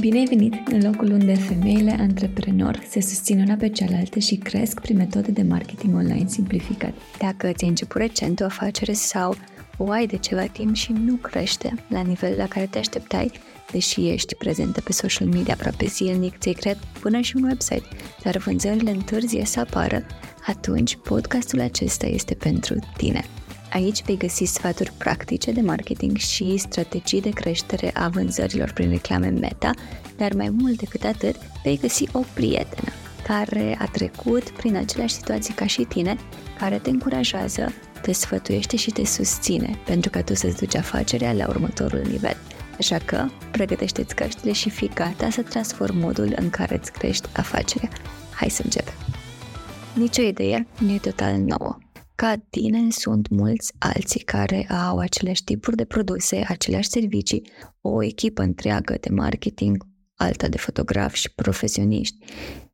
Bine ai venit în locul unde femeile antreprenor se susțin una pe cealaltă și cresc prin metode de marketing online simplificat. Dacă ți-ai început recent o afacere sau o ai de ceva timp și nu crește la nivelul la care te așteptai, deși ești prezentă pe social media aproape zilnic, ți-ai creat până și un website, dar vânzările întârzie să apară, atunci podcastul acesta este pentru tine. Aici vei găsi sfaturi practice de marketing și strategii de creștere a vânzărilor prin reclame meta, dar mai mult decât atât, vei găsi o prietenă care a trecut prin aceleași situații ca și tine, care te încurajează, te sfătuiește și te susține pentru ca tu să-ți duci afacerea la următorul nivel. Așa că, pregătește-ți căștile și fii gata să transformi modul în care îți crești afacerea. Hai să începem! Nici o idee nu e total nouă ca tine sunt mulți alții care au aceleași tipuri de produse, aceleași servicii, o echipă întreagă de marketing, alta de fotografi și profesioniști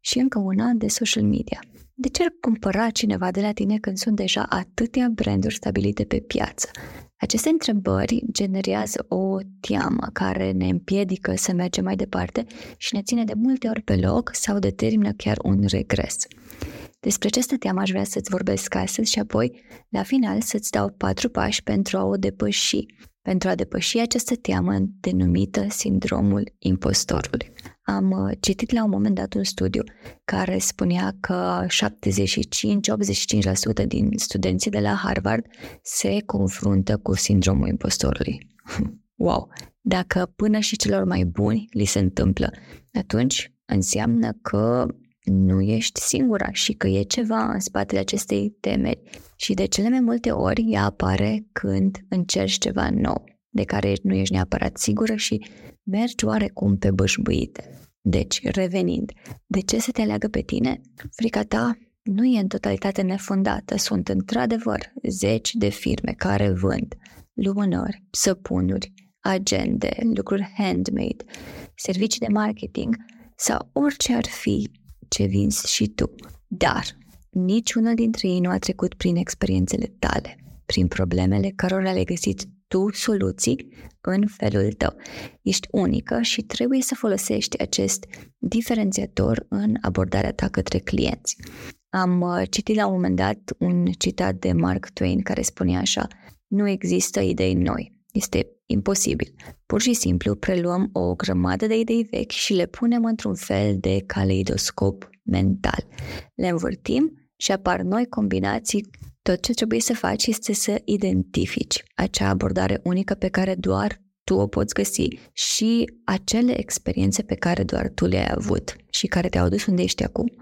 și încă una de social media. De ce ar cumpăra cineva de la tine când sunt deja atâtea branduri stabilite pe piață? Aceste întrebări generează o teamă care ne împiedică să mergem mai departe și ne ține de multe ori pe loc sau determină chiar un regres. Despre această teamă aș vrea să-ți vorbesc astăzi și apoi, la final, să-ți dau patru pași pentru a o depăși, pentru a depăși această teamă denumită sindromul impostorului. Am uh, citit la un moment dat un studiu care spunea că 75-85% din studenții de la Harvard se confruntă cu sindromul impostorului. Wow! Dacă până și celor mai buni li se întâmplă, atunci înseamnă că nu ești singura și că e ceva în spatele acestei temeri și de cele mai multe ori ea apare când încerci ceva nou, de care nu ești neapărat sigură și mergi oarecum pe bășbuite. Deci, revenind, de ce să te aleagă pe tine? Frica ta nu e în totalitate nefondată, sunt într-adevăr zeci de firme care vând lumânări, săpunuri, agende, lucruri handmade, servicii de marketing sau orice ar fi ce vinzi și tu. Dar niciunul dintre ei nu a trecut prin experiențele tale, prin problemele cărora le-ai găsit tu soluții în felul tău. Ești unică și trebuie să folosești acest diferențiator în abordarea ta către clienți. Am uh, citit la un moment dat un citat de Mark Twain care spunea așa, nu există idei noi, este imposibil. Pur și simplu preluăm o grămadă de idei vechi și le punem într-un fel de caleidoscop mental. Le învârtim și apar noi combinații. Tot ce trebuie să faci este să identifici acea abordare unică pe care doar tu o poți găsi și acele experiențe pe care doar tu le-ai avut și care te-au dus unde ești acum.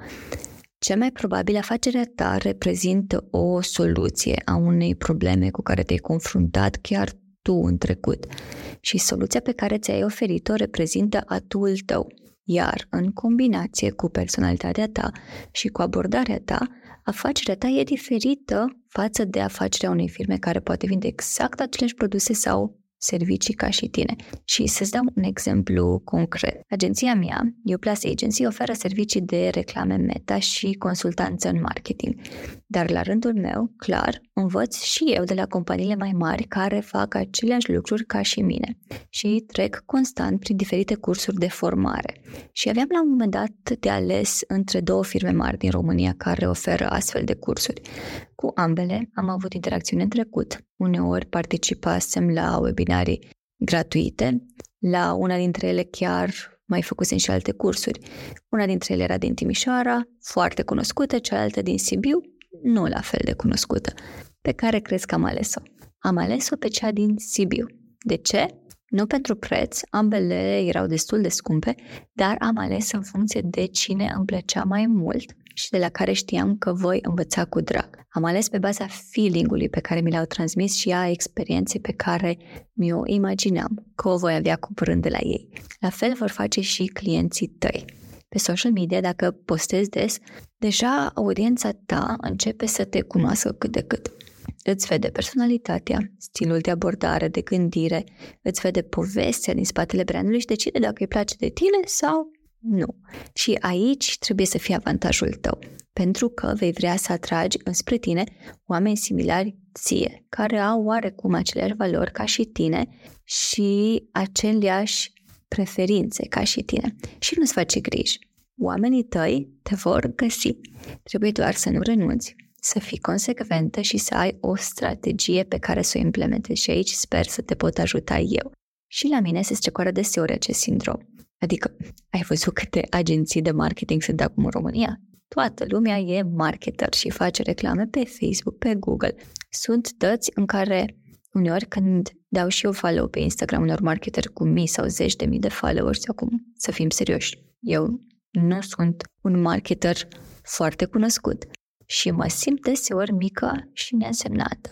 Cel mai probabil afacerea ta reprezintă o soluție a unei probleme cu care te-ai confruntat chiar tu în trecut și soluția pe care ți-ai oferit-o reprezintă atul tău. Iar, în combinație cu personalitatea ta și cu abordarea ta, afacerea ta e diferită față de afacerea unei firme care poate vinde exact aceleași produse sau servicii ca și tine. Și să-ți dau un exemplu concret. Agenția mea, Uplus Agency, oferă servicii de reclame meta și consultanță în marketing. Dar la rândul meu, clar, învăț și eu de la companiile mai mari care fac aceleași lucruri ca și mine și trec constant prin diferite cursuri de formare. Și aveam la un moment dat de ales între două firme mari din România care oferă astfel de cursuri. Cu ambele am avut interacțiuni în trecut. Uneori participasem la webinarii gratuite, la una dintre ele chiar mai făcusem și alte cursuri. Una dintre ele era din Timișoara, foarte cunoscută, cealaltă din Sibiu, nu la fel de cunoscută. Pe care crezi că am ales-o? Am ales-o pe cea din Sibiu. De ce? Nu pentru preț, ambele erau destul de scumpe, dar am ales în funcție de cine îmi plăcea mai mult și de la care știam că voi învăța cu drag. Am ales pe baza feeling-ului pe care mi l-au transmis și a experienței pe care mi-o imaginam că o voi avea cumpărând de la ei. La fel vor face și clienții tăi. Pe social media, dacă postezi des, deja audiența ta începe să te cunoască cât de cât. Îți vede personalitatea, stilul de abordare, de gândire, îți vede povestea din spatele brandului și decide dacă îi place de tine sau nu. Și aici trebuie să fie avantajul tău, pentru că vei vrea să atragi înspre tine oameni similari ție, care au oarecum aceleași valori ca și tine și aceleași preferințe ca și tine și nu-ți face griji. Oamenii tăi te vor găsi. Trebuie doar să nu renunți, să fii consecventă și să ai o strategie pe care să o implementezi și aici sper să te pot ajuta eu. Și la mine se strecoară deseori acest sindrom. Adică, ai văzut câte agenții de marketing sunt acum în România? Toată lumea e marketer și face reclame pe Facebook, pe Google. Sunt dăți în care uneori când dau și eu follow pe Instagram unor marketeri cu mii sau zeci de mii de followers, acum să fim serioși, eu nu sunt un marketer foarte cunoscut și mă simt deseori mică și neînsemnată.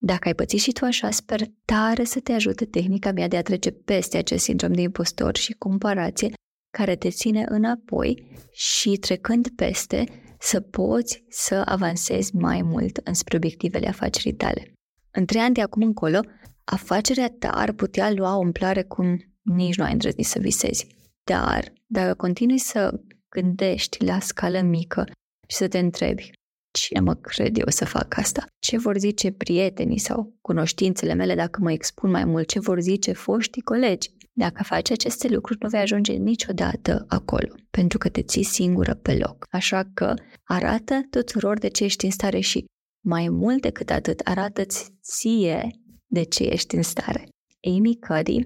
Dacă ai pățit și tu așa, sper tare să te ajute tehnica mea de a trece peste acest sindrom de impostor și comparație care te ține înapoi și trecând peste să poți să avansezi mai mult înspre obiectivele afacerii tale. În trei ani de acum încolo, afacerea ta ar putea lua o umplare cum nici nu ai îndrăznit să visezi. Dar dacă continui să gândești la scală mică și să te întrebi cine mă cred eu să fac asta? Ce vor zice prietenii sau cunoștințele mele dacă mă expun mai mult? Ce vor zice foștii colegi? Dacă faci aceste lucruri, nu vei ajunge niciodată acolo, pentru că te ții singură pe loc. Așa că arată tuturor de ce ești în stare și mai mult decât atât, arată-ți ție de ce ești în stare. Amy Cuddy,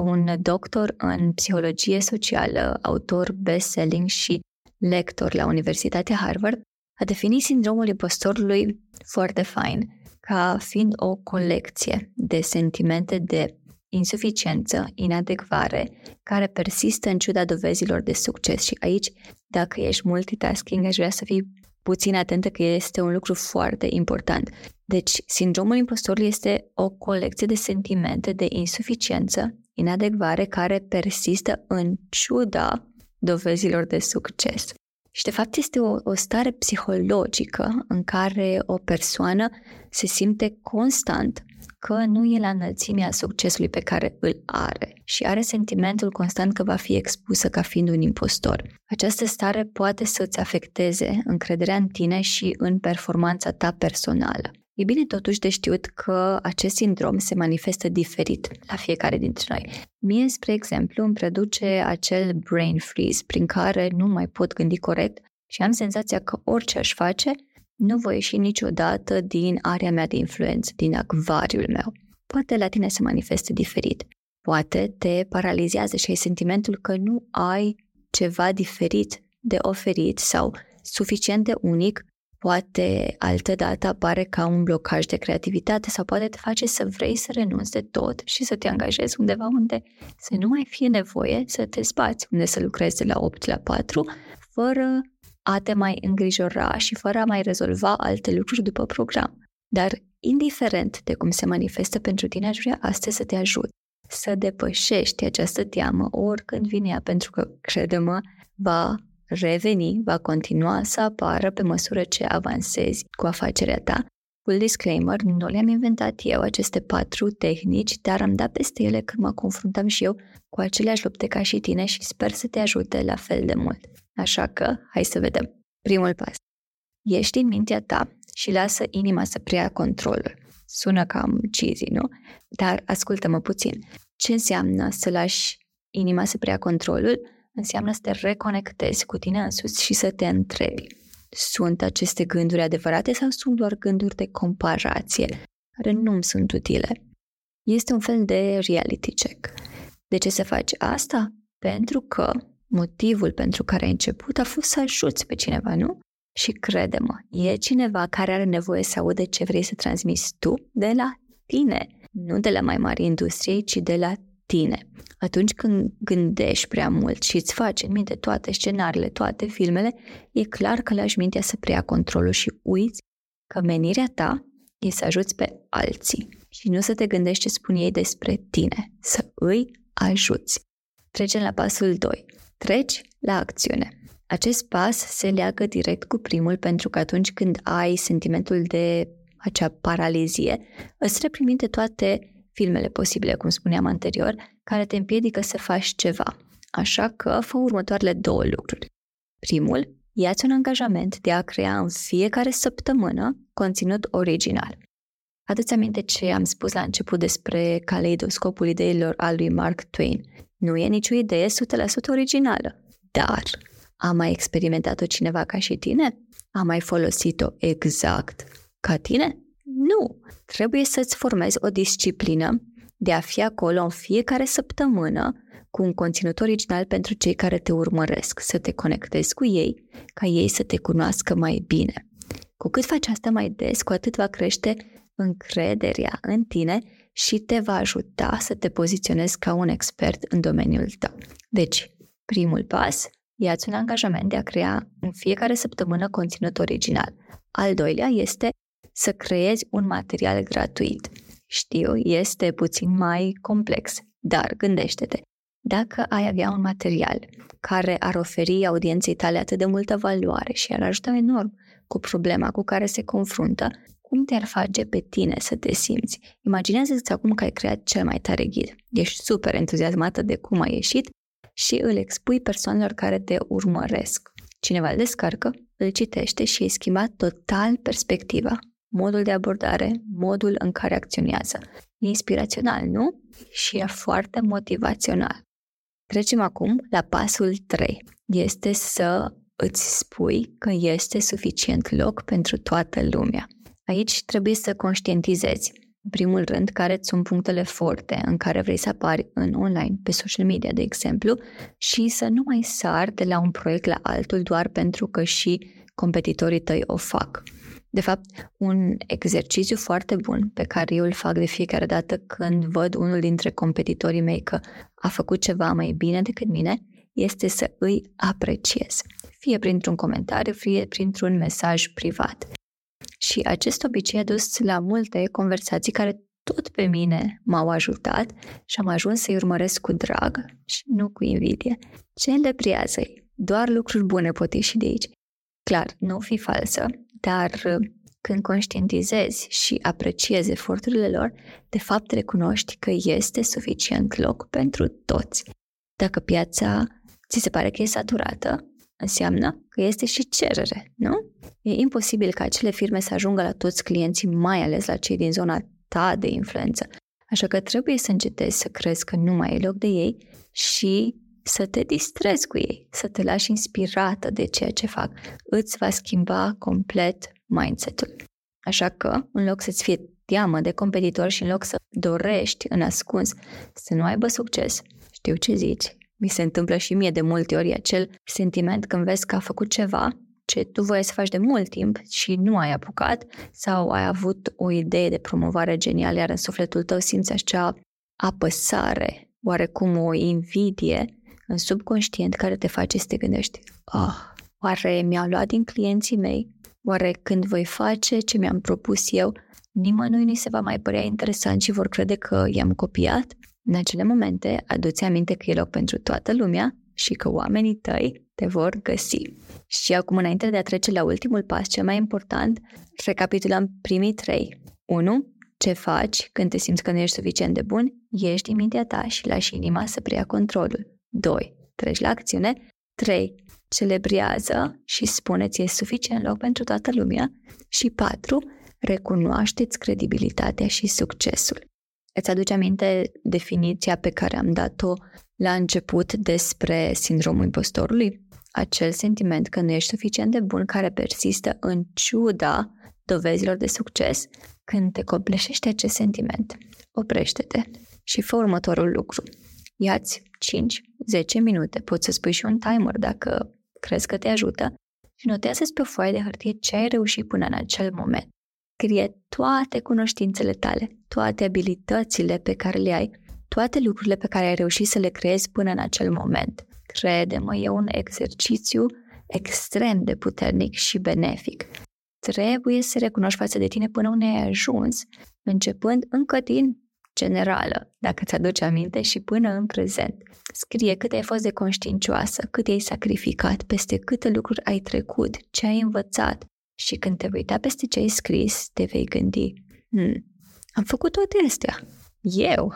un doctor în psihologie socială, autor best-selling și lector la Universitatea Harvard, a definit sindromul impostorului foarte fain ca fiind o colecție de sentimente de insuficiență, inadecvare, care persistă în ciuda dovezilor de succes. Și aici, dacă ești multitasking, aș vrea să fii puțin atentă că este un lucru foarte important. Deci, sindromul impostorului este o colecție de sentimente de insuficiență, inadecvare, care persistă în ciuda dovezilor de succes. Și de fapt este o, o stare psihologică în care o persoană se simte constant că nu e la înălțimea succesului pe care îl are și are sentimentul constant că va fi expusă ca fiind un impostor. Această stare poate să-ți afecteze încrederea în tine și în performanța ta personală. E bine totuși de știut că acest sindrom se manifestă diferit la fiecare dintre noi. Mie, spre exemplu, îmi produce acel brain freeze prin care nu mai pot gândi corect și am senzația că orice aș face, nu voi ieși niciodată din area mea de influență, din acvariul meu. Poate la tine se manifestă diferit. Poate te paralizează și ai sentimentul că nu ai ceva diferit de oferit sau suficient de unic poate altă dată apare ca un blocaj de creativitate sau poate te face să vrei să renunți de tot și să te angajezi undeva unde să nu mai fie nevoie să te spați, unde să lucrezi de la 8 la 4, fără a te mai îngrijora și fără a mai rezolva alte lucruri după program. Dar, indiferent de cum se manifestă pentru tine, aș vrea astăzi să te ajut să depășești această teamă oricând vine ea, pentru că, crede-mă, va reveni, va continua să apară pe măsură ce avansezi cu afacerea ta. Full disclaimer, nu le-am inventat eu aceste patru tehnici, dar am dat peste ele când mă confruntam și eu cu aceleași lupte ca și tine și sper să te ajute la fel de mult. Așa că, hai să vedem. Primul pas. Ești în mintea ta și lasă inima să preia controlul. Sună cam cheesy, nu? Dar ascultă-mă puțin. Ce înseamnă să lași inima să preia controlul? Înseamnă să te reconectezi cu tine însuți și să te întrebi. Sunt aceste gânduri adevărate sau sunt doar gânduri de comparație, care nu îmi sunt utile? Este un fel de reality check. De ce să faci asta? Pentru că motivul pentru care ai început a fost să ajuți pe cineva, nu? Și crede-mă, e cineva care are nevoie să audă ce vrei să transmiți tu de la tine, nu de la mai mari industriei, ci de la tine. Atunci când gândești prea mult și îți faci în minte toate scenariile, toate filmele, e clar că lași mintea să preia controlul și uiți că menirea ta e să ajuți pe alții și nu să te gândești ce spun ei despre tine, să îi ajuți. Trecem la pasul 2. Treci la acțiune. Acest pas se leagă direct cu primul pentru că atunci când ai sentimentul de acea paralizie, îți repriminte toate filmele posibile, cum spuneam anterior, care te împiedică să faci ceva. Așa că fă următoarele două lucruri. Primul, ia-ți un angajament de a crea în fiecare săptămână conținut original. Aduți aminte ce am spus la început despre caleidoscopul ideilor al lui Mark Twain. Nu e nicio idee 100% originală. Dar a mai experimentat-o cineva ca și tine? A mai folosit-o exact ca tine? Nu! Trebuie să-ți formezi o disciplină de a fi acolo în fiecare săptămână cu un conținut original pentru cei care te urmăresc, să te conectezi cu ei, ca ei să te cunoască mai bine. Cu cât faci asta mai des, cu atât va crește încrederea în tine și te va ajuta să te poziționezi ca un expert în domeniul tău. Deci, primul pas, ia-ți un angajament de a crea în fiecare săptămână conținut original. Al doilea este să creezi un material gratuit. Știu, este puțin mai complex, dar gândește-te, dacă ai avea un material care ar oferi audienței tale atât de multă valoare și ar ajuta enorm cu problema cu care se confruntă, cum te-ar face pe tine să te simți? Imaginează-ți acum că ai creat cel mai tare ghid. Ești super entuziasmată de cum a ieșit și îl expui persoanelor care te urmăresc. Cineva îl descarcă, îl citește și îi schimba total perspectiva, modul de abordare, modul în care acționează. E inspirațional, nu? Și e foarte motivațional. Trecem acum la pasul 3. Este să îți spui că este suficient loc pentru toată lumea. Aici trebuie să conștientizezi, în primul rând, care sunt punctele forte în care vrei să apari în online, pe social media, de exemplu, și să nu mai sar de la un proiect la altul doar pentru că și competitorii tăi o fac. De fapt, un exercițiu foarte bun pe care eu îl fac de fiecare dată când văd unul dintre competitorii mei că a făcut ceva mai bine decât mine, este să îi apreciez. Fie printr-un comentariu, fie printr-un mesaj privat. Și acest obicei a dus la multe conversații care tot pe mine m-au ajutat și am ajuns să-i urmăresc cu drag și nu cu invidie. Celebriază-i. Doar lucruri bune pot ieși de aici. Clar, nu fi falsă, dar uh, când conștientizezi și apreciezi eforturile lor, de fapt recunoști că este suficient loc pentru toți. Dacă piața ți se pare că e saturată, înseamnă că este și cerere, nu? E imposibil ca acele firme să ajungă la toți clienții, mai ales la cei din zona ta de influență. Așa că trebuie să încetezi să crezi că nu mai e loc de ei și să te distrezi cu ei, să te lași inspirată de ceea ce fac. Îți va schimba complet mindset-ul. Așa că, în loc să-ți fie teamă de competitor și în loc să dorești în ascuns să nu aibă succes, știu ce zici, mi se întâmplă și mie de multe ori acel sentiment când vezi că a făcut ceva ce tu voiai să faci de mult timp și nu ai apucat sau ai avut o idee de promovare genială, iar în sufletul tău simți acea apăsare, oarecum o invidie în subconștient care te face să te gândești, oh, oare mi-au luat din clienții mei? Oare când voi face ce mi-am propus eu, nimănui nu se va mai părea interesant și vor crede că i-am copiat? În acele momente, aduți aminte că e loc pentru toată lumea și că oamenii tăi te vor găsi. Și acum, înainte de a trece la ultimul pas, cel mai important, recapitulăm primii trei. 1. Ce faci când te simți că nu ești suficient de bun? Ești din mintea ta și lași inima să preia controlul. 2. Treci la acțiune. 3. Celebrează și spuneți e suficient loc pentru toată lumea. Și 4. Recunoașteți credibilitatea și succesul. Îți aduce aminte definiția pe care am dat-o la început despre sindromul impostorului? Acel sentiment că nu ești suficient de bun care persistă în ciuda dovezilor de succes. Când te copleșește acest sentiment, oprește-te și fă următorul lucru. Ia-ți 5-10 minute, poți să spui și un timer dacă crezi că te ajută și notează pe o foaie de hârtie ce ai reușit până în acel moment. Scrie toate cunoștințele tale, toate abilitățile pe care le ai, toate lucrurile pe care ai reușit să le creezi până în acel moment. Crede-mă, e un exercițiu extrem de puternic și benefic. Trebuie să recunoști față de tine până unde ai ajuns, începând încă din generală, dacă ți-aduci aminte, și până în prezent. Scrie cât ai fost de conștiincioasă, cât ai sacrificat, peste câte lucruri ai trecut, ce ai învățat. Și când te vei uita peste ce ai scris, te vei gândi, hmm, am făcut toate astea. Eu?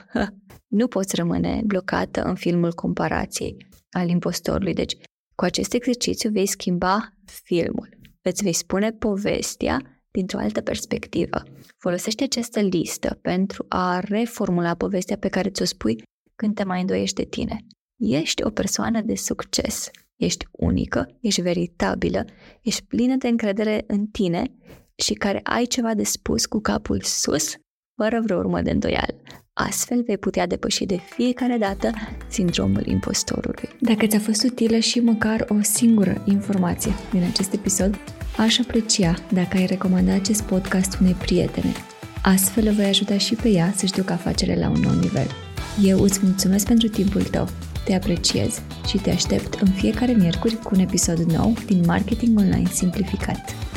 Nu poți rămâne blocată în filmul comparației al impostorului. Deci, cu acest exercițiu vei schimba filmul. Îți vei spune povestea dintr-o altă perspectivă. Folosește această listă pentru a reformula povestea pe care ți-o spui când te mai îndoiești de tine. ești o persoană de succes. Ești unică, ești veritabilă, ești plină de încredere în tine și care ai ceva de spus cu capul sus, fără vreo urmă de îndoială. Astfel vei putea depăși de fiecare dată sindromul impostorului. Dacă ți-a fost utilă și măcar o singură informație din acest episod, aș aprecia dacă ai recomanda acest podcast unei prietene. Astfel o vei ajuta și pe ea să-și ducă afacerea la un nou nivel. Eu îți mulțumesc pentru timpul tău, te apreciez și te aștept în fiecare miercuri cu un episod nou din Marketing Online Simplificat.